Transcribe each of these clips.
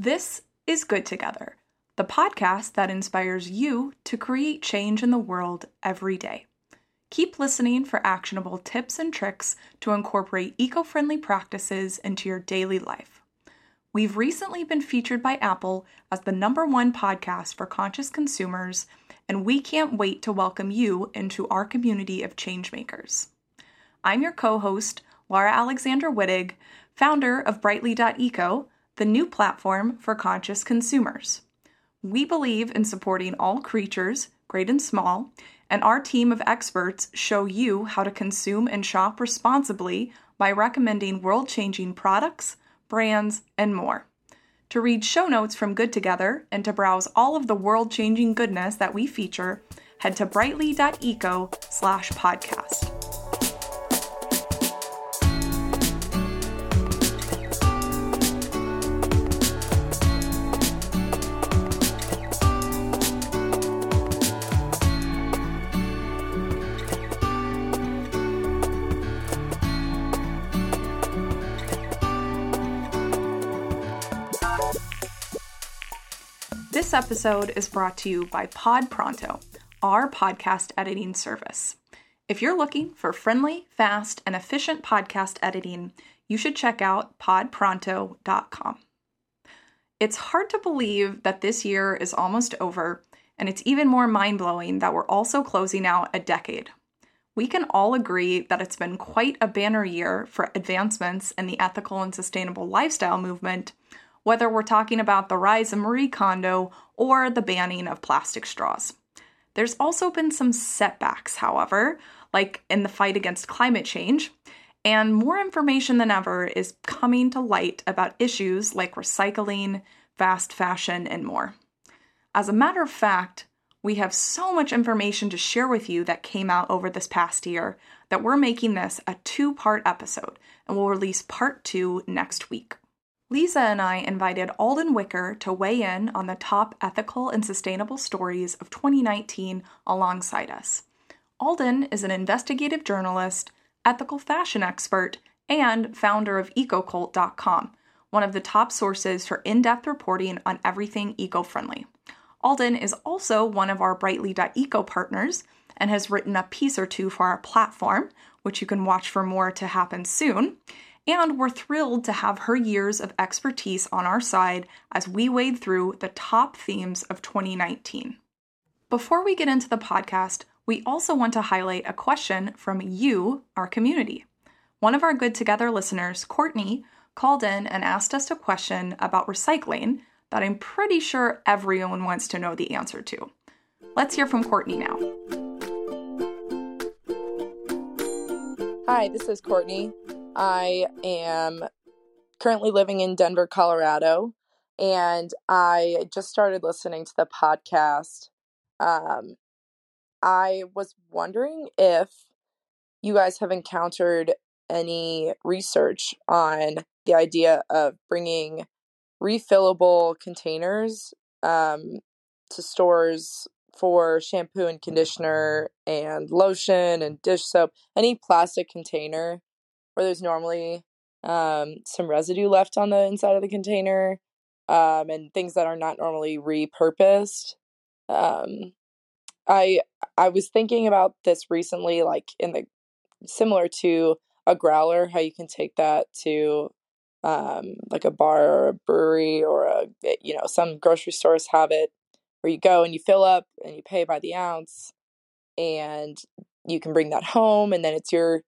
This is Good Together, the podcast that inspires you to create change in the world every day. Keep listening for actionable tips and tricks to incorporate eco friendly practices into your daily life. We've recently been featured by Apple as the number one podcast for conscious consumers, and we can't wait to welcome you into our community of changemakers. I'm your co host, Laura Alexander Wittig, founder of Brightly.eco, the new platform for conscious consumers. We believe in supporting all creatures, great and small, and our team of experts show you how to consume and shop responsibly by recommending world changing products, brands, and more. To read show notes from Good Together and to browse all of the world changing goodness that we feature, head to brightly.eco slash podcast. This episode is brought to you by Pod Pronto, our podcast editing service. If you're looking for friendly, fast, and efficient podcast editing, you should check out podpronto.com. It's hard to believe that this year is almost over, and it's even more mind blowing that we're also closing out a decade. We can all agree that it's been quite a banner year for advancements in the ethical and sustainable lifestyle movement, whether we're talking about the rise of Marie Kondo or the banning of plastic straws. There's also been some setbacks, however, like in the fight against climate change, and more information than ever is coming to light about issues like recycling, fast fashion, and more. As a matter of fact, we have so much information to share with you that came out over this past year that we're making this a two part episode, and we'll release part two next week. Liza and I invited Alden Wicker to weigh in on the top ethical and sustainable stories of 2019 alongside us. Alden is an investigative journalist, ethical fashion expert, and founder of EcoCult.com, one of the top sources for in depth reporting on everything eco friendly. Alden is also one of our Brightly.eco partners and has written a piece or two for our platform, which you can watch for more to happen soon and we're thrilled to have her years of expertise on our side as we wade through the top themes of 2019. Before we get into the podcast, we also want to highlight a question from you, our community. One of our Good Together listeners, Courtney, called in and asked us a question about recycling that I'm pretty sure everyone wants to know the answer to. Let's hear from Courtney now. Hi, this is Courtney. I am currently living in Denver, Colorado, and I just started listening to the podcast. Um, I was wondering if you guys have encountered any research on the idea of bringing refillable containers um, to stores for shampoo and conditioner and lotion and dish soap, any plastic container where there's normally um, some residue left on the inside of the container um, and things that are not normally repurposed. Um, I I was thinking about this recently, like in the similar to a growler, how you can take that to um, like a bar or a brewery or a eh, you know some grocery stores have it where you go and you fill up and you pay by the ounce and you can bring that home and then it's your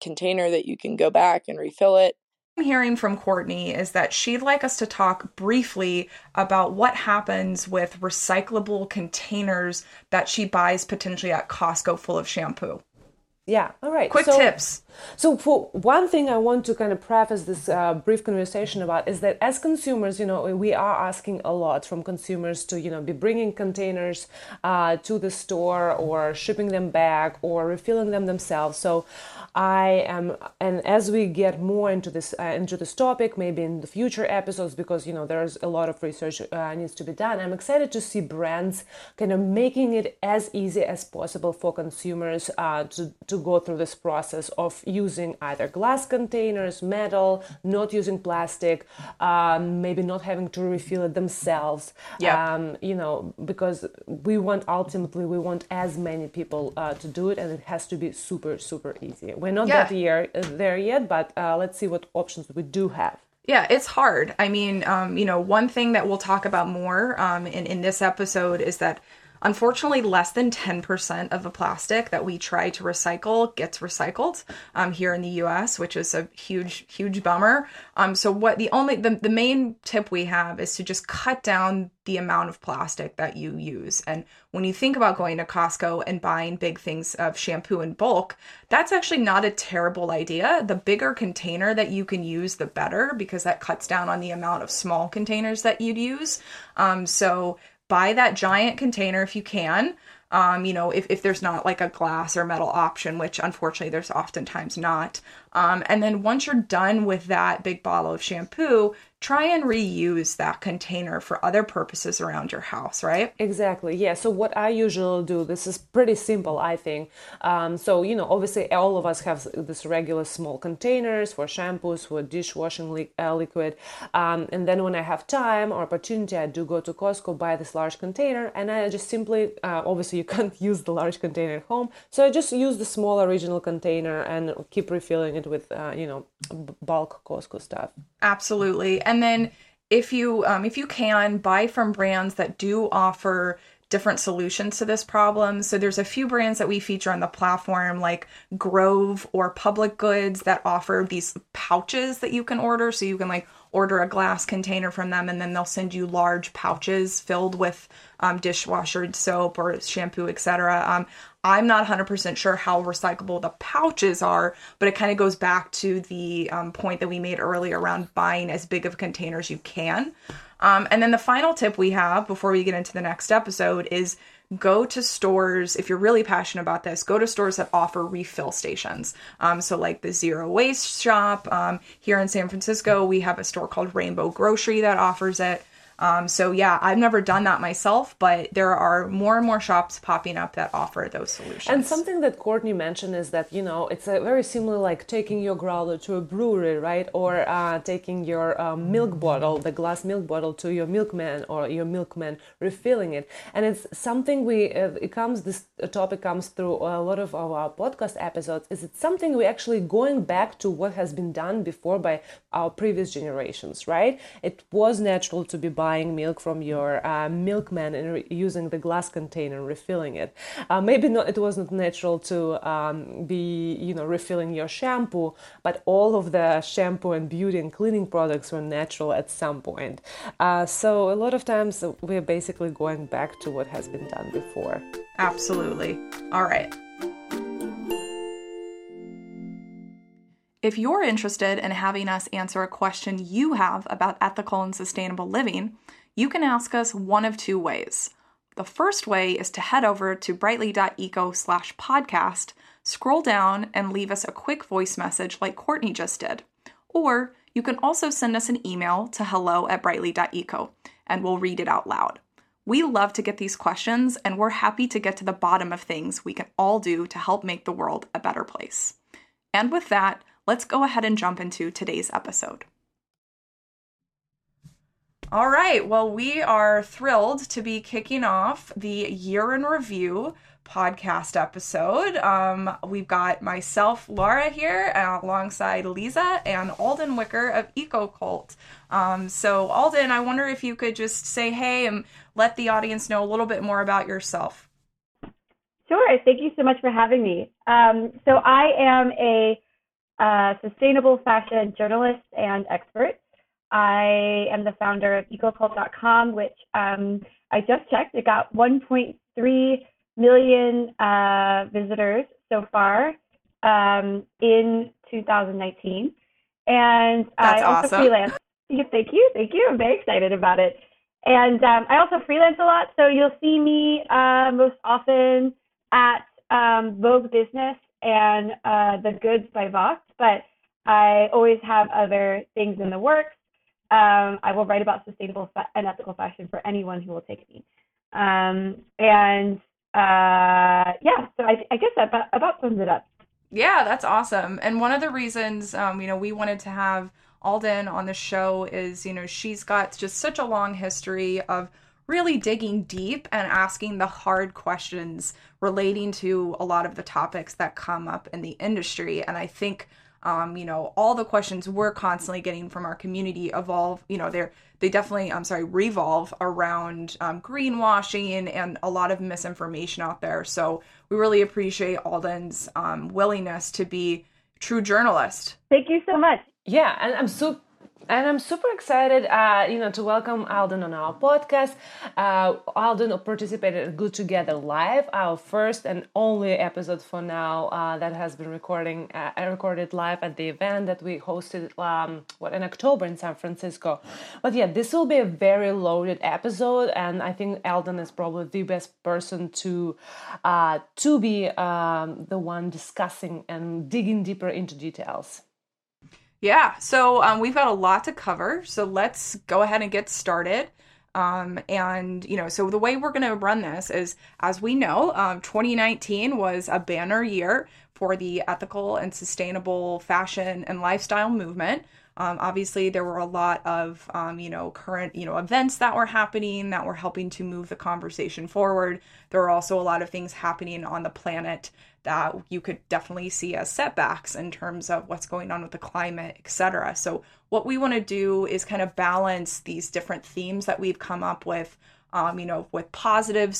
container that you can go back and refill it. I'm hearing from Courtney is that she'd like us to talk briefly about what happens with recyclable containers that she buys potentially at Costco full of shampoo. Yeah, all right. Quick so, tips. So, for one thing, I want to kind of preface this uh, brief conversation about is that as consumers, you know, we are asking a lot from consumers to, you know, be bringing containers uh, to the store or shipping them back or refilling them themselves. So, I am, and as we get more into this uh, into this topic, maybe in the future episodes, because you know there's a lot of research uh, needs to be done. I'm excited to see brands kind of making it as easy as possible for consumers uh, to to to go through this process of using either glass containers, metal, not using plastic, um, maybe not having to refill it themselves. Yeah. Um, you know, because we want ultimately we want as many people uh, to do it, and it has to be super super easy. We're not Yeah. that year uh, there yet, but uh, let's see what options we do have. Yeah, it's hard. I mean, um, you know, one thing that we'll talk about more um, in, in this episode is that unfortunately less than 10% of the plastic that we try to recycle gets recycled um, here in the us which is a huge huge bummer. Um, so what the only the, the main tip we have is to just cut down the amount of plastic that you use. And when you think about going to costco and buying big things of shampoo in bulk that's actually not a terrible idea. The bigger container that you can use the better because that cuts down on the amount of small containers that you'd use. Um, so buy that giant container if you can. Um, you know, if, if there's not like a glass or metal option, which unfortunately there's oftentimes not. Um, and then once you're done with that big bottle of shampoo, try and reuse that container for other purposes around your house, right? Exactly. Yeah. So what I usually do, this is pretty simple, I think. Um, so you know, obviously, all of us have this regular small containers for shampoos, for dishwashing li- uh, liquid, um, and then when I have time or opportunity, I do go to Costco, buy this large container, and I just simply, uh, obviously, you can't use the large container at home, so I just use the small original container and keep refilling it with, uh, you know, bulk Costco stuff. Absolutely. And then if you um, if you can buy from brands that do offer different solutions to this problem. So there's a few brands that we feature on the platform like Grove or Public Goods that offer these pouches that you can order so you can like order a glass container from them and then they'll send you large pouches filled with um, dishwasher soap or shampoo, etc. Um, I'm not 100% sure how recyclable the pouches are, but it kind of goes back to the um, point that we made earlier around buying as big of containers you can. Um, and then the final tip we have before we get into the next episode is go to stores if you're really passionate about this go to stores that offer refill stations. Um, so like the zero waste shop um, here in san francisco we have a store called rainbow grocery that offers it um, so yeah i've never done that myself but there are more and more shops popping up that offer those solutions And something that Courtney mentioned is that you know it's a very similar like taking your growler to a brewery, right? Or uh, taking your um, milk bottle, the glass milk bottle, to your milkman or your milkman, refilling it. And it's something we uh, it comes this topic comes through a lot of our podcast episodes. Is it something we actually going back to what has been done before by our previous generations, right? It was natural to be buying milk from your uh, milkman and re- using the glass container, refilling it. Uh, maybe not. It was not natural to um, be, you know, refilling your shampoo, but all of the shampoo and beauty and cleaning products were natural at some point. Uh, so a lot of times we're basically going back to what has been done before. Absolutely. All right. If you're interested in having us answer a question you have about ethical and sustainable living, you can ask us one of two ways. The first way is to head over to brightly.eco slash podcast, scroll down, and leave us a quick voice message like Courtney just did. Or you can also send us an email to hello at brightly.eco and we'll read it out loud. We love to get these questions and we're happy to get to the bottom of things we can all do to help make the world a better place. And with that, let's go ahead and jump into today's episode. All right, well, we are thrilled to be kicking off the year in review podcast episode. Um, we've got myself, Laura, here uh, alongside Liza and Alden Wicker of EcoCult. Um, so, Alden, I wonder if you could just say hey and let the audience know a little bit more about yourself. Sure. Thank you so much for having me. Um, so I am a uh, sustainable fashion journalist and expert. I am the founder of ecocult.com, which um, I just checked. It got 1.3 million uh, visitors so far um, in 2019. And That's I also awesome. freelance. Thank you. Thank you. I'm very excited about it. And um, I also freelance a lot. So you'll see me uh, most often at um, Vogue Business and uh, The Goods by Vox, but I always have other things in the works. Um, I will write about sustainable fa- and ethical fashion for anyone who will take me. Um, and uh, yeah, so I, I guess that about, about sums it up. Yeah, that's awesome. And one of the reasons, um, you know, we wanted to have Alden on the show is, you know, she's got just such a long history of really digging deep and asking the hard questions relating to a lot of the topics that come up in the industry. And I think um, you know, all the questions we're constantly getting from our community evolve, you know, they're they definitely, I'm sorry, revolve around um, greenwashing and a lot of misinformation out there. So we really appreciate Alden's um, willingness to be true journalist. Thank you so much. Yeah, and I'm so and I'm super excited, uh, you know, to welcome Alden on our podcast. Uh, Alden participated Good Together Live, our first and only episode for now uh, that has been recording uh, recorded live at the event that we hosted um, what in October in San Francisco. But yeah, this will be a very loaded episode, and I think Alden is probably the best person to uh, to be um, the one discussing and digging deeper into details. Yeah, so um, we've got a lot to cover. So let's go ahead and get started. Um, and you know, so the way we're going to run this is, as we know, um, 2019 was a banner year for the ethical and sustainable fashion and lifestyle movement. Um, obviously, there were a lot of um, you know current you know events that were happening that were helping to move the conversation forward. There were also a lot of things happening on the planet that you could definitely see as setbacks in terms of what's going on with the climate, etc. So what we want to do is kind of balance these different themes that we've come up with, um, you know, with positive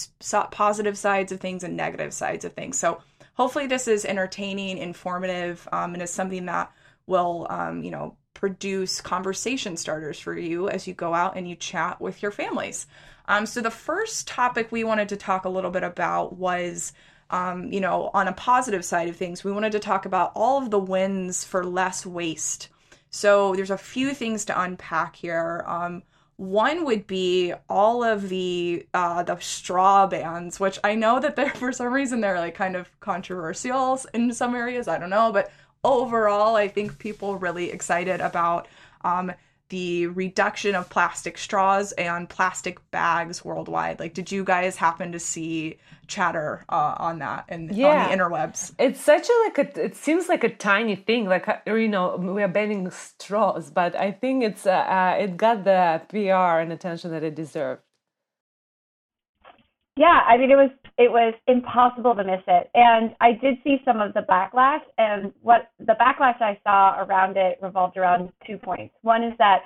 positive sides of things and negative sides of things. So hopefully this is entertaining, informative, um, and is something that will, um, you know, produce conversation starters for you as you go out and you chat with your families. Um, so the first topic we wanted to talk a little bit about was um, you know, on a positive side of things, we wanted to talk about all of the wins for less waste. So there's a few things to unpack here. Um, one would be all of the uh, the straw bans, which I know that they're for some reason they're like kind of controversial in some areas. I don't know, but overall, I think people really excited about um, the reduction of plastic straws and plastic bags worldwide. Like, did you guys happen to see chatter uh, on that and yeah. on the interwebs? It's such a like a. It seems like a tiny thing. Like uh, you know, we are banning straws, but I think it's uh, uh, it got the PR and attention that it deserved. Yeah, I mean, it was it was impossible to miss it, and I did see some of the backlash. And what the backlash I saw around it revolved around two points. One is that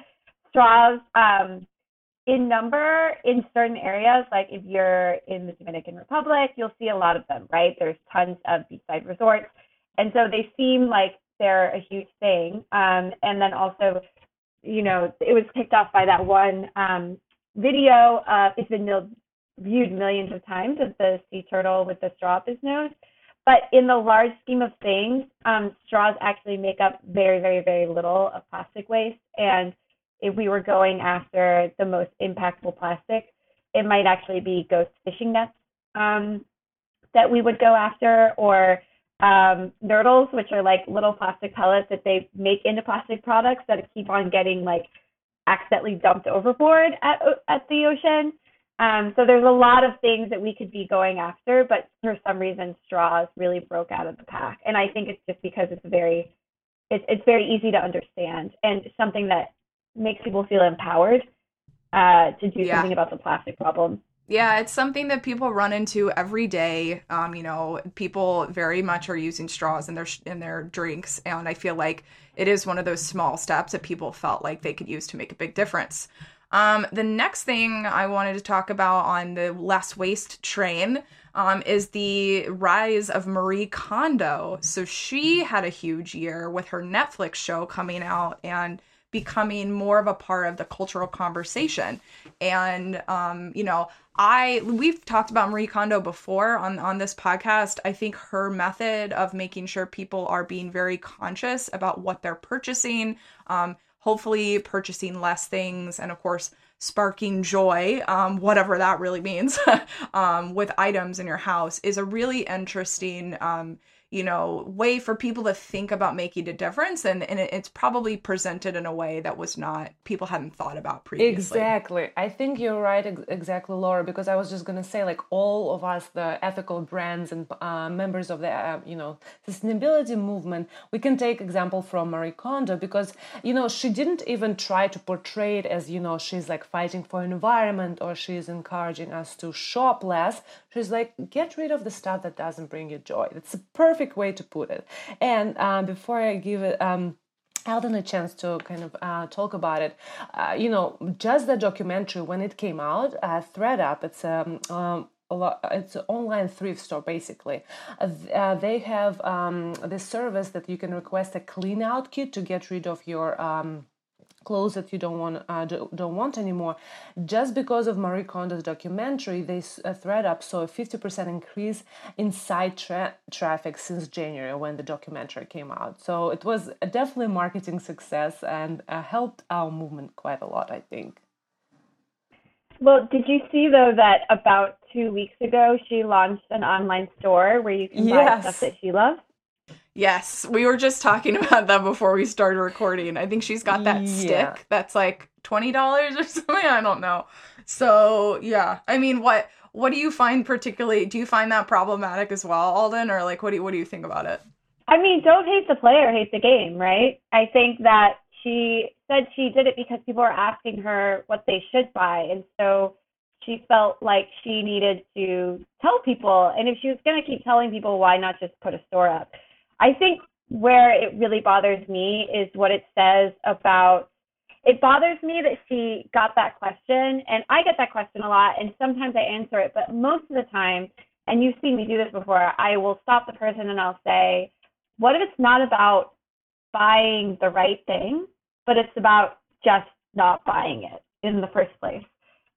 straws, um, in number, in certain areas, like if you're in the Dominican Republic, you'll see a lot of them, right? There's tons of beachside resorts, and so they seem like they're a huge thing. Um, and then also, you know, it was picked off by that one um, video. It's been viewed millions of times of the sea turtle with the straw up his nose. But in the large scheme of things, um, straws actually make up very, very, very little of plastic waste. And if we were going after the most impactful plastic, it might actually be ghost fishing nets um, that we would go after, or um, nurdles, which are like little plastic pellets that they make into plastic products that keep on getting like accidentally dumped overboard at at the ocean. Um, so there's a lot of things that we could be going after, but for some reason straws really broke out of the pack. And I think it's just because it's very it's it's very easy to understand and something that makes people feel empowered uh, to do yeah. something about the plastic problem. Yeah, it's something that people run into every day. Um, you know, people very much are using straws in their in their drinks, and I feel like it is one of those small steps that people felt like they could use to make a big difference. Um, the next thing I wanted to talk about on the less waste train um, is the rise of Marie Kondo. So she had a huge year with her Netflix show coming out and becoming more of a part of the cultural conversation. And um, you know, I we've talked about Marie Kondo before on on this podcast. I think her method of making sure people are being very conscious about what they're purchasing, um, hopefully purchasing less things, and of course sparking joy, um, whatever that really means, um, with items in your house is a really interesting, um, you know way for people to think about making a difference and, and it's probably presented in a way that was not people hadn't thought about previously. Exactly. I think you're right exactly laura because i was just going to say like all of us the ethical brands and uh, members of the uh, you know sustainability movement we can take example from marie kondo because you know she didn't even try to portray it as you know she's like fighting for environment or she's encouraging us to shop less. She's like get rid of the stuff that doesn't bring you joy. It's a perfect perfect way to put it. And um, before I give it, um, Alden a chance to kind of uh, talk about it. Uh, you know, just the documentary when it came out, uh, ThredUp, it's um, um, a lot, it's an online thrift store basically. Uh, they have um, this service that you can request a clean out kit to get rid of your um, clothes that you don't want uh, don't want anymore. Just because of Marie Kondo's documentary, they uh, ThredUp saw a 50% increase in site tra- traffic since January when the documentary came out. So it was definitely a marketing success and uh, helped our movement quite a lot, I think. Well, did you see though that about two weeks ago she launched an online store where you can yes. buy stuff that she loves? Yes, we were just talking about that before we started recording. I think she's got that yeah. stick that's like twenty dollars or something. I don't know. So yeah, I mean, what what do you find particularly? Do you find that problematic as well, Alden, or like what do you, what do you think about it? I mean, don't hate the player, hate the game, right? I think that she said she did it because people were asking her what they should buy, and so she felt like she needed to tell people. And if she was going to keep telling people, why not just put a store up? I think where it really bothers me is what it says about it bothers me that she got that question and I get that question a lot and sometimes I answer it, but most of the time, and you've seen me do this before, I will stop the person and I'll say, What if it's not about buying the right thing, but it's about just not buying it in the first place?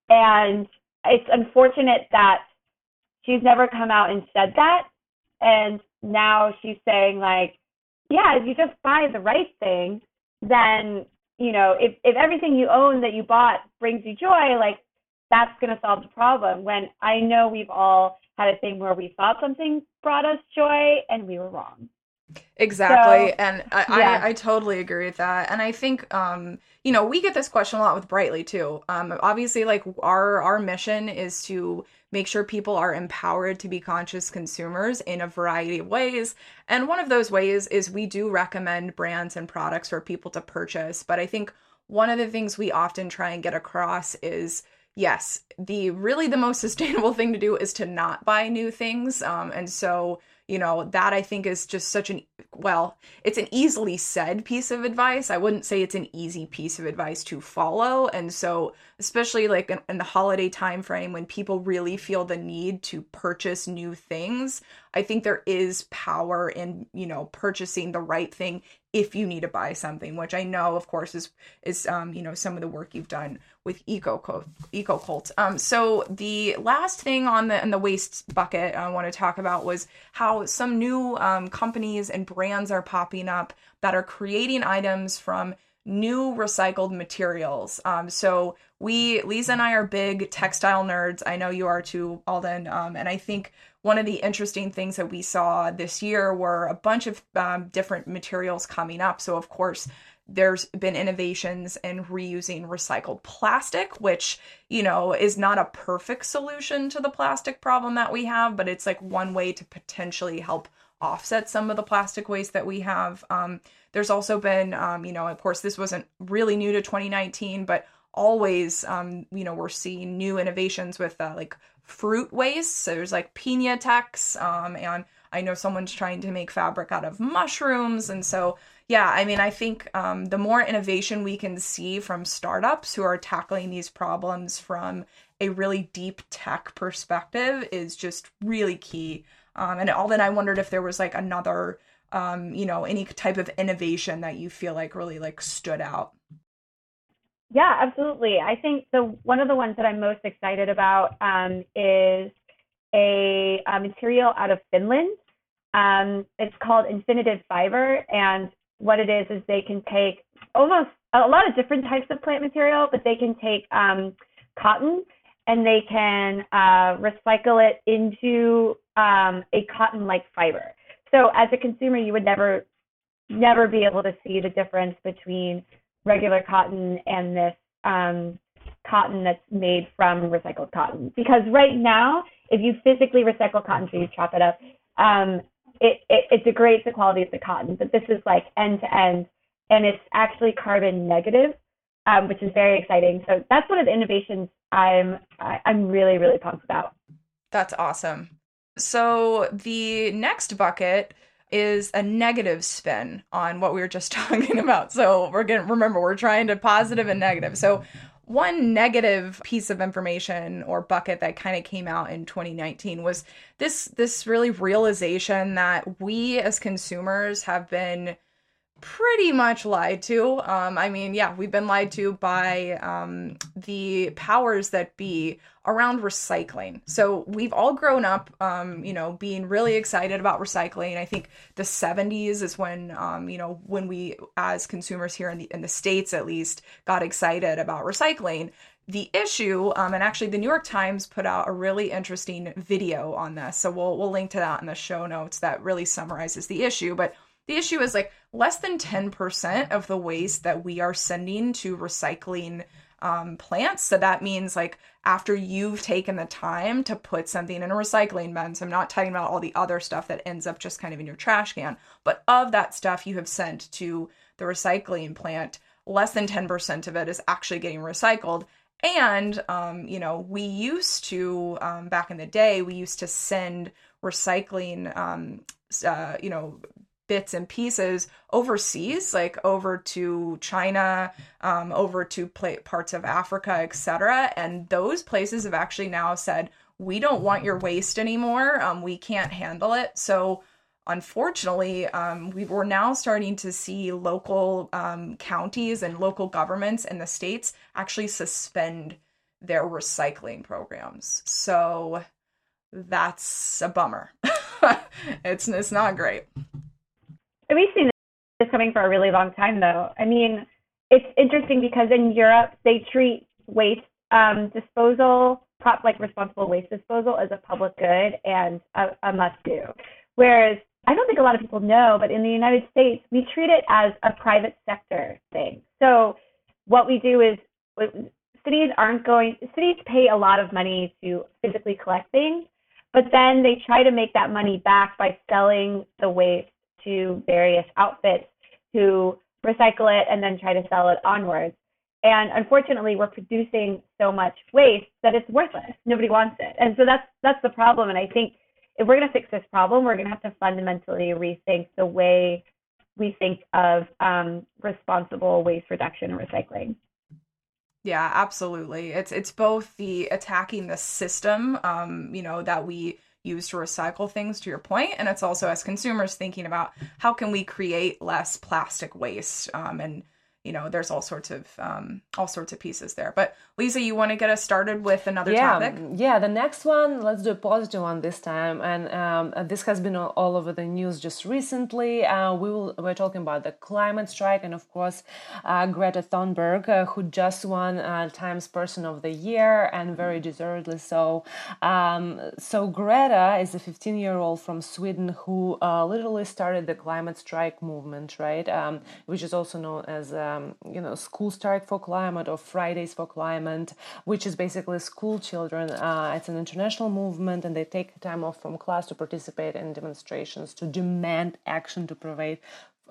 And it's unfortunate that she's never come out and said that. And now she's saying like, yeah, if you just buy the right thing, then you know, if if everything you own that you bought brings you joy, like that's going to solve the problem. When I know we've all had a thing where we thought something brought us joy and we were wrong. Exactly. So, and I, yeah. I, I, totally agree with that. And I think, um, you know, we get this question a lot with Brightly too. Um, obviously like our, our mission is to make sure people are empowered to be conscious consumers in a variety of ways. And one of those ways is we do recommend brands and products for people to purchase. But I think one of the things we often try and get across is yes, the really the most sustainable thing to do is to not buy new things. Um, and so you know that i think is just such an well it's an easily said piece of advice. I wouldn't say it's an easy piece of advice to follow. And so especially like in, in, the holiday time frame when people really feel the need to purchase new things i think there is power in you know purchasing the right thing if you need to buy something which i know of course is is um you know some of the work you've done with eco EcoCult um so the last thing on the in the waste bucket i want to talk about was how some new um, companies and brands are popping up that are creating items from new recycled materials. Um, so we, Liza and I are big textile nerds. I know you are too, Alden. Um, and I think one of the interesting things that we saw this year were a bunch of um, different materials coming up. So of course, there's been innovations in reusing recycled plastic, which, you know, is not a perfect solution to the plastic problem that we have, but it's like one way to potentially help offset some of the plastic waste that we have. Um, there's also been, um, you know, of course, this wasn't really new to 2019, but always, um, you know, we're seeing new innovations with uh, like fruit waste. So there's like Piñatex, um, and I know someone's trying to make fabric out of mushrooms. And so, yeah, I mean, I think um, the more innovation we can see from startups who are tackling these problems from a really deep tech perspective is just really key. Um, and Alden I wondered if there was like another um, you know, any type of innovation that you feel like really like stood out? Yeah, absolutely. I think the one of the ones that I'm most excited about um, is a, a, material out of Finland. Um, it's called Infinited Fiber, and what it is is they can take almost a lot of different types of plant material, but they can take um, cotton and they can uh, recycle it into um, a cotton-like fiber. so as a consumer, you would never, never be able to see the difference between regular cotton and this um, cotton that's made from recycled cotton. Because right now, if you physically recycle cotton, so you chop it up, um, it, it, it degrades the quality of the cotton. But this is like end to end, and it's actually carbon negative, um, which is very exciting. So that's one of the innovations I'm I'm really really pumped about. That's awesome. So the next bucket is a negative spin on what we were just talking about. So we're going to remember we're trying to positive and negative. So one negative piece of information or bucket that kind of came out in 2019 was this this really realization that we as consumers have been pretty much lied to. Um, I mean, yeah, we've been lied to by um, the powers that be around recycling. So we've all grown up, um, you know, being really excited about recycling. I think the 70s is when, um, you know, when we as consumers here in the in the states at least got excited about recycling. The issue, um, and actually, the New York Times put out a really interesting video on this. So we'll we'll link to that in the show notes that really summarizes the issue. But the issue is like less than 10% of the waste that we are sending to recycling um, plants. So that means like after you've taken the time to put something in a recycling bin. So I'm not talking about all the other stuff that ends up just kind of in your trash can, but of that stuff you have sent to the recycling plant, less than 10% of it is actually getting recycled. And, um, you know, we used to, um, back in the day, we used to send recycling, um, uh, you know, bits and pieces overseas, like over to China, um, over to parts of Africa, etc. And those places have actually now said, we don't want your waste anymore. Um, we can't handle it. So, unfortunately, um, we are now starting to see local um, counties and local governments in the states actually suspend their recycling programs. So, that's a bummer. it's it's not great. We've seen this coming for a really long time, though. I mean, it's interesting because in Europe they treat waste um, disposal, prop like responsible waste disposal, as a public good and a, a must-do. Whereas I don't think a lot of people know, but in the United States we treat it as a private sector thing. So what we do is cities aren't going cities pay a lot of money to physically collect things but then they try to make that money back by selling the waste to various outfits who recycle it and then try to sell it onwards. And unfortunately, we're producing so much waste that it's worthless. Nobody wants it. And so that's that's the problem. And I think if we're going to fix this problem, we're going to have to fundamentally rethink the way we think of um, responsible waste reduction and recycling. Yeah, absolutely. It's it's both the attacking the system, um, you know, that we use to recycle things to your point and it's also as consumers thinking about how can we create less plastic waste um, and you know there's all sorts of um, all sorts of pieces there. But liza you want to get us started with another yeah, topic? yeah the next one let's do a positive one this time. And um, uh, this has been all over the news just recently. Uh, we will we're talking about the climate strike and of course uh, greta thunberg uh, who just won uh, times person of the year and very deservedly so. Um, so greta is a 15 year old from sweden who uh, literally started the climate strike movement right? Um, which is also known as um, you know school strike for climate or fridays for climate which is basically school children uh, it's an international movement and they take time off from class to participate in demonstrations to demand action to prevent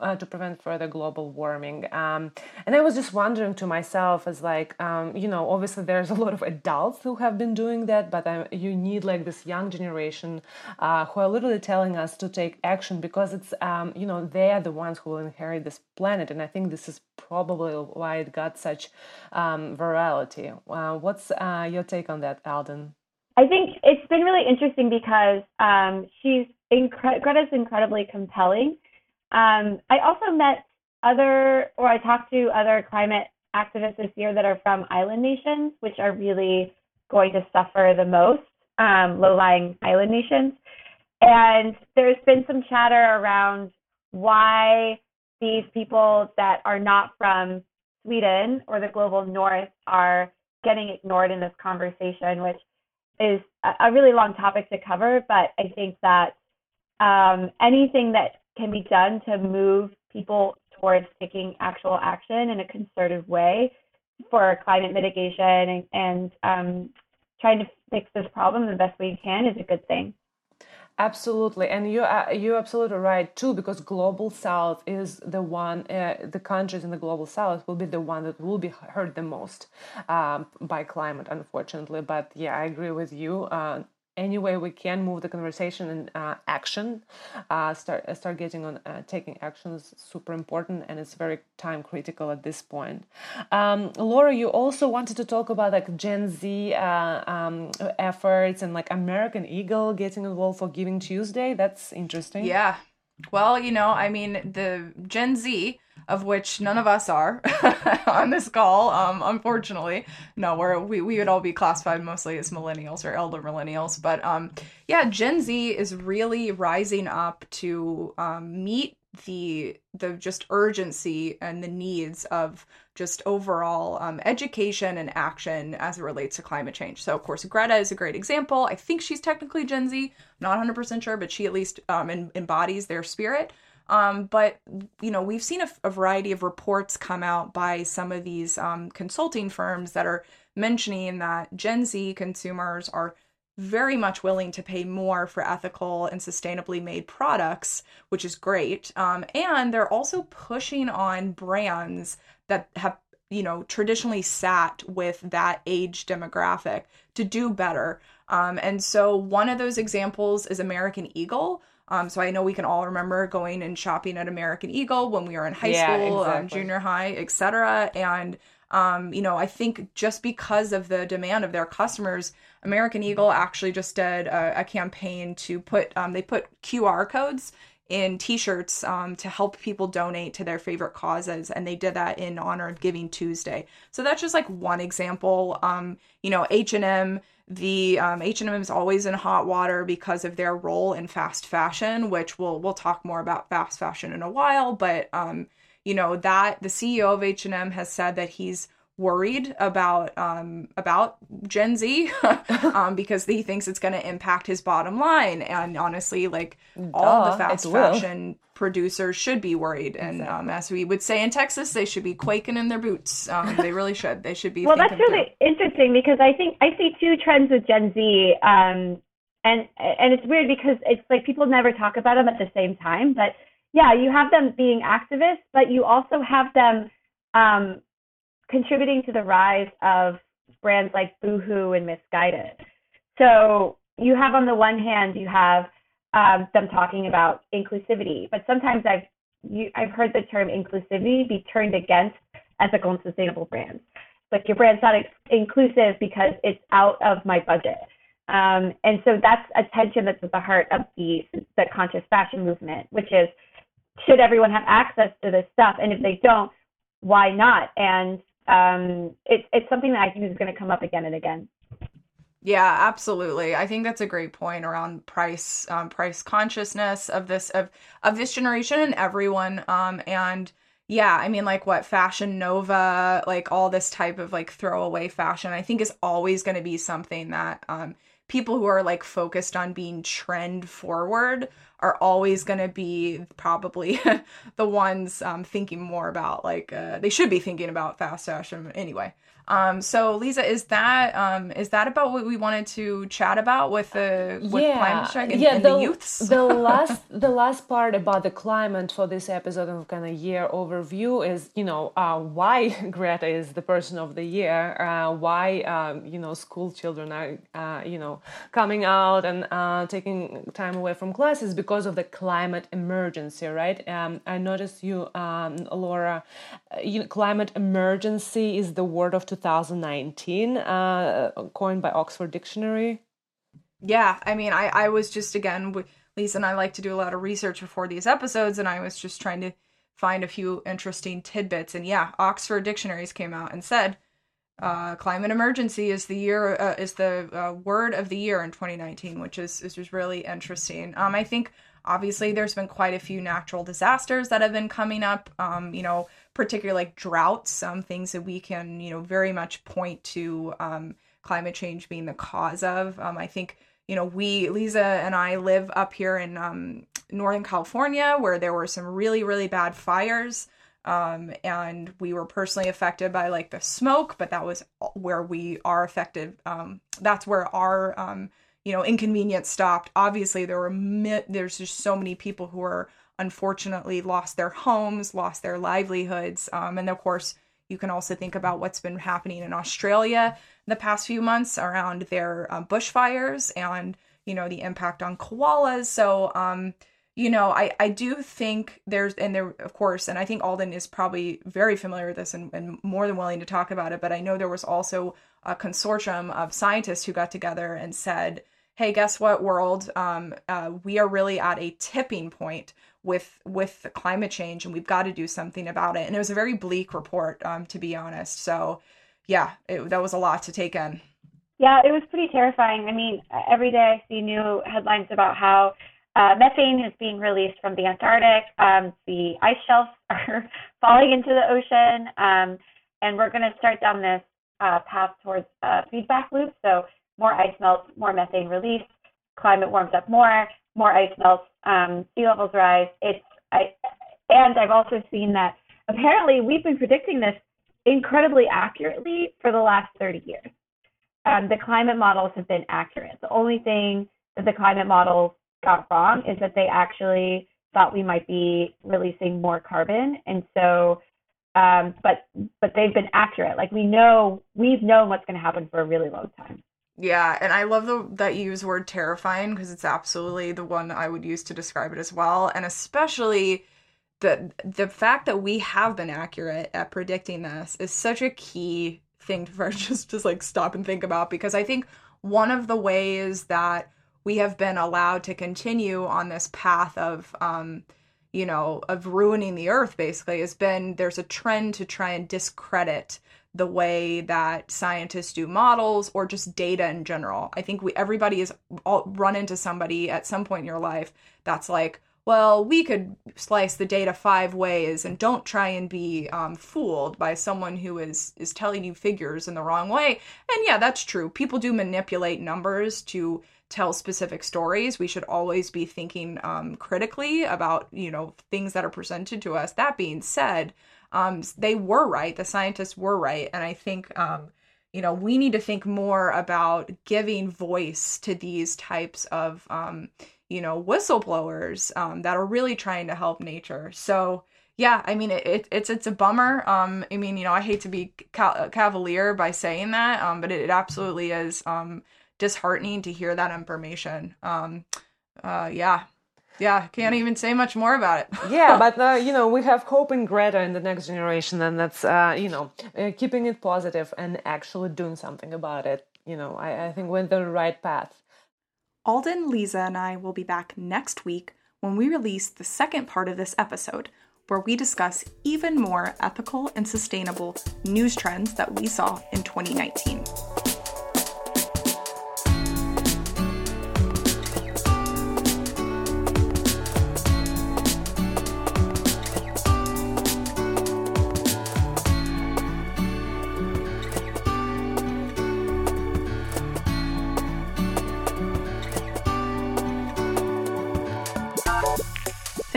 uh, to prevent further global warming. Um, and I was just wondering to myself, as like, um, you know, obviously there's a lot of adults who have been doing that, but uh, you need like this young generation uh, who are literally telling us to take action because it's, um, you know, they are the ones who will inherit this planet. And I think this is probably why it got such um, virality. Uh, what's uh, your take on that, Alden? I think it's been really interesting because um, she's incre- Greta's incredibly compelling um, I also met other, or I talked to other climate activists this year that are from island nations, which are really going to suffer the most, um, low-lying island nations. And there's been some chatter around why these people that are not from Sweden or the global north are getting ignored in this conversation, which is a really long topic to cover. But I think that um, anything that can be done to move people towards taking actual action in a concerted way for climate mitigation and, and um, trying to fix this problem the best way you can is a good thing. Absolutely, and you are you're absolutely right too, because global south is the one, uh, the countries in the global south will be the one that will be hurt the most um, by climate, unfortunately. But yeah, I agree with you. Uh, any way we can move the conversation and uh, action uh, start uh, start getting on uh, taking actions super important and it's very time critical at this point. Um, laura you also wanted to talk about like gen z uh, um, efforts and like american eagle getting involved for giving tuesday. That's interesting. Yeah well you know i mean the gen z of which none of us are on this call. Um, unfortunately, no, we're, we we would all be classified mostly as millennials or elder millennials. But um, yeah, Gen Z is really rising up to um, meet the the just urgency and the needs of just overall um, education and action as it relates to climate change. So, of course, Greta is a great example. I think she's technically Gen Z, not 100% sure, but she at least um, embodies their spirit. Um, but you know, we've seen a, a, variety of reports come out by some of these um, consulting firms that are mentioning that Gen Z consumers are very much willing to pay more for ethical and sustainably made products, which is great. Um, and they're also pushing on brands that have you know traditionally sat with that age demographic to do better. Um, and so one of those examples is American Eagle um, so I know we can all remember going and shopping at American Eagle when we were in high yeah, school, um, exactly. junior high, etc. And um, you know, I think just because of the demand of their customers, American Eagle actually just did a, a campaign to put um, they put QR codes in t-shirts um, to help people donate to their favorite causes and they did that in honor of giving tuesday so that's just like one example um, you know h&m the um, H&M is always in hot water because of their role in fast fashion, which we'll we'll talk more about fast fashion in a while. But um, you know that the CEO of H&M has said that he's worried about um, about Gen Z um, because he thinks it's going to impact his bottom line. And honestly, like Duh, all the fast fashion producers should be worried. And exactly. um, as we would say in Texas, they should be quaking in their boots. Um, they really should. They should be. well, that's really through. interesting because I think I see two trends with Gen Z. Um, and and it's weird because it's like people never talk about them at the same time. But yeah, you have them being activists, but you also have them um, contributing to the rise of brands like Boohoo and Missguided. So you have on the one hand, you have um, them talking about inclusivity, but sometimes I've you, I've heard the term inclusivity be turned against ethical and sustainable brands. Like your brand's not ex- inclusive because it's out of my budget. Um, and so that's a tension that's at the heart of the the conscious fashion movement, which is should everyone have access to this stuff, and if they don't, why not? And um, it's it's something that I think is going to come up again and again. Yeah, absolutely. I think that's a great point around price, um, price consciousness of this of of this generation and everyone. Um, and yeah, I mean, like what Fashion Nova, like all this type of like throwaway fashion, I think is always going to be something that um, people who are like focused on being trend forward are always going to be probably the ones um, thinking more about like uh, they should be thinking about fast fashion anyway um, so Liza, is that um, is that about what we wanted to chat about with the with yeah. climate strike and, yeah, and the, the youths? the last the last part about the climate for this episode of kind of year overview is you know uh, why Greta is the person of the year, uh, why um, you know school children are uh, you know coming out and uh, taking time away from classes because of the climate emergency, right? Um, I noticed you, um, Laura, uh, you know, climate emergency is the word of 2019, uh, coined by Oxford Dictionary. Yeah, I mean, I, I was just, again, Liza and I like to do a lot of research before these episodes, and I was just trying to find a few interesting tidbits. And yeah, Oxford Dictionaries came out and said uh, climate emergency is the year uh, is the uh, word of the year in 2019, which is is just really interesting. Um, I think obviously there's been quite a few natural disasters that have been coming up. Um, you know, particularly like droughts, some things that we can, you know, very much point to um, climate change being the cause of. Um, I think, you know, we, Liza and I live up here in um, Northern California, where there were some really, really bad fires. Um, and we were personally affected by like the smoke, but that was where we are affected. Um, that's where our, um, you know, inconvenience stopped. Obviously, there were there's just so many people who are unfortunately lost their homes, lost their livelihoods, um, and of course, you can also think about what's been happening in Australia in the past few months around their um, bushfires and you know the impact on koalas. So um, you know, I, I do think there's, and there, of course, and I think Alden is probably very familiar with this and, and more than willing to talk about it. But I know there was also a consortium of scientists who got together and said, hey, guess what, world? Um, uh, we are really at a tipping point with with climate change, and we've got to do something about it. And it was a very bleak report, um, to be honest. So, yeah, it, that was a lot to take in. Yeah, it was pretty terrifying. I mean, every day I see new headlines about how uh, methane is being released from the Antarctic. Um, the ice shelves are falling into the ocean, um, and we're going to start down this uh, path towards a feedback loop. So more ice melts, more methane release. Climate warms up more, more ice melts, um, sea levels rise. It's I, and I've also seen that apparently we've been predicting this incredibly accurately for the last 30 years. Um, the climate models have been accurate. The only thing that the climate models got wrong is that they actually thought we might be releasing more carbon, and so, um, but but they've been accurate. Like we know we've known what's going to happen for a really long time. Yeah, and I love the that you use word terrifying because it's absolutely the one I would use to describe it as well, and especially the the fact that we have been accurate at predicting this is such a key thing to just just like stop and think about because I think one of the ways that we have been allowed to continue on this path of um, you know of ruining the earth basically has been there's a trend to try and discredit the way that scientists do models or just data in general. I think we everybody has all run into somebody at some point in your life that's like well we could slice the data five ways and don't try and be um, fooled by someone who is is telling you figures in the wrong way. And yeah that's true. People do manipulate numbers to tell specific stories. We should always be thinking um, critically about you know things that are presented to us. That being said um, they were right. The scientists were right. And i think um, you know we need to think more about giving voice to these types of um, you know whistleblowers um, that are really trying to help nature so yeah i mean it, it, it's it's a bummer um i mean you know i hate to be ca- cavalier by saying that um but it, it absolutely is um disheartening to hear that information. Um, uh, yeah, yeah, can't even say much more about it. yeah, but uh, you know, we have hope in Greta in the next generation, and that's uh, you know, uh, keeping it positive and actually doing something about it. You know, I, I think we're in the right path. Alden, Liza, and I will be back next week when we release the second part of this episode, where we discuss even more ethical and sustainable news trends that we saw in 2019.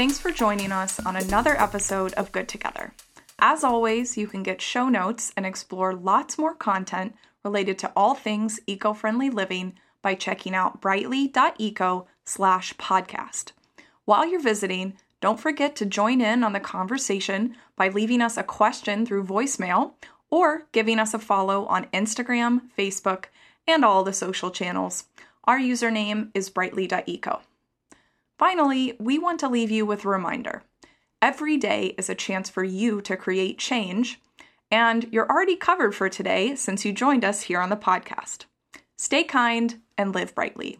Thanks for joining us on another episode of Good Together. As always, you can get show notes and explore lots more content related to all things eco-friendly living by checking out brightly.eco slash podcast. While you're visiting, don't forget to join in on the conversation by leaving us a question through voicemail or giving us a follow on Instagram, Facebook, and all the social channels. Our username is brightly.eco. Finally, we want to leave you with a reminder every day is a chance for you to create change, and you're already covered for today since you joined us here on the podcast. Stay kind and live brightly.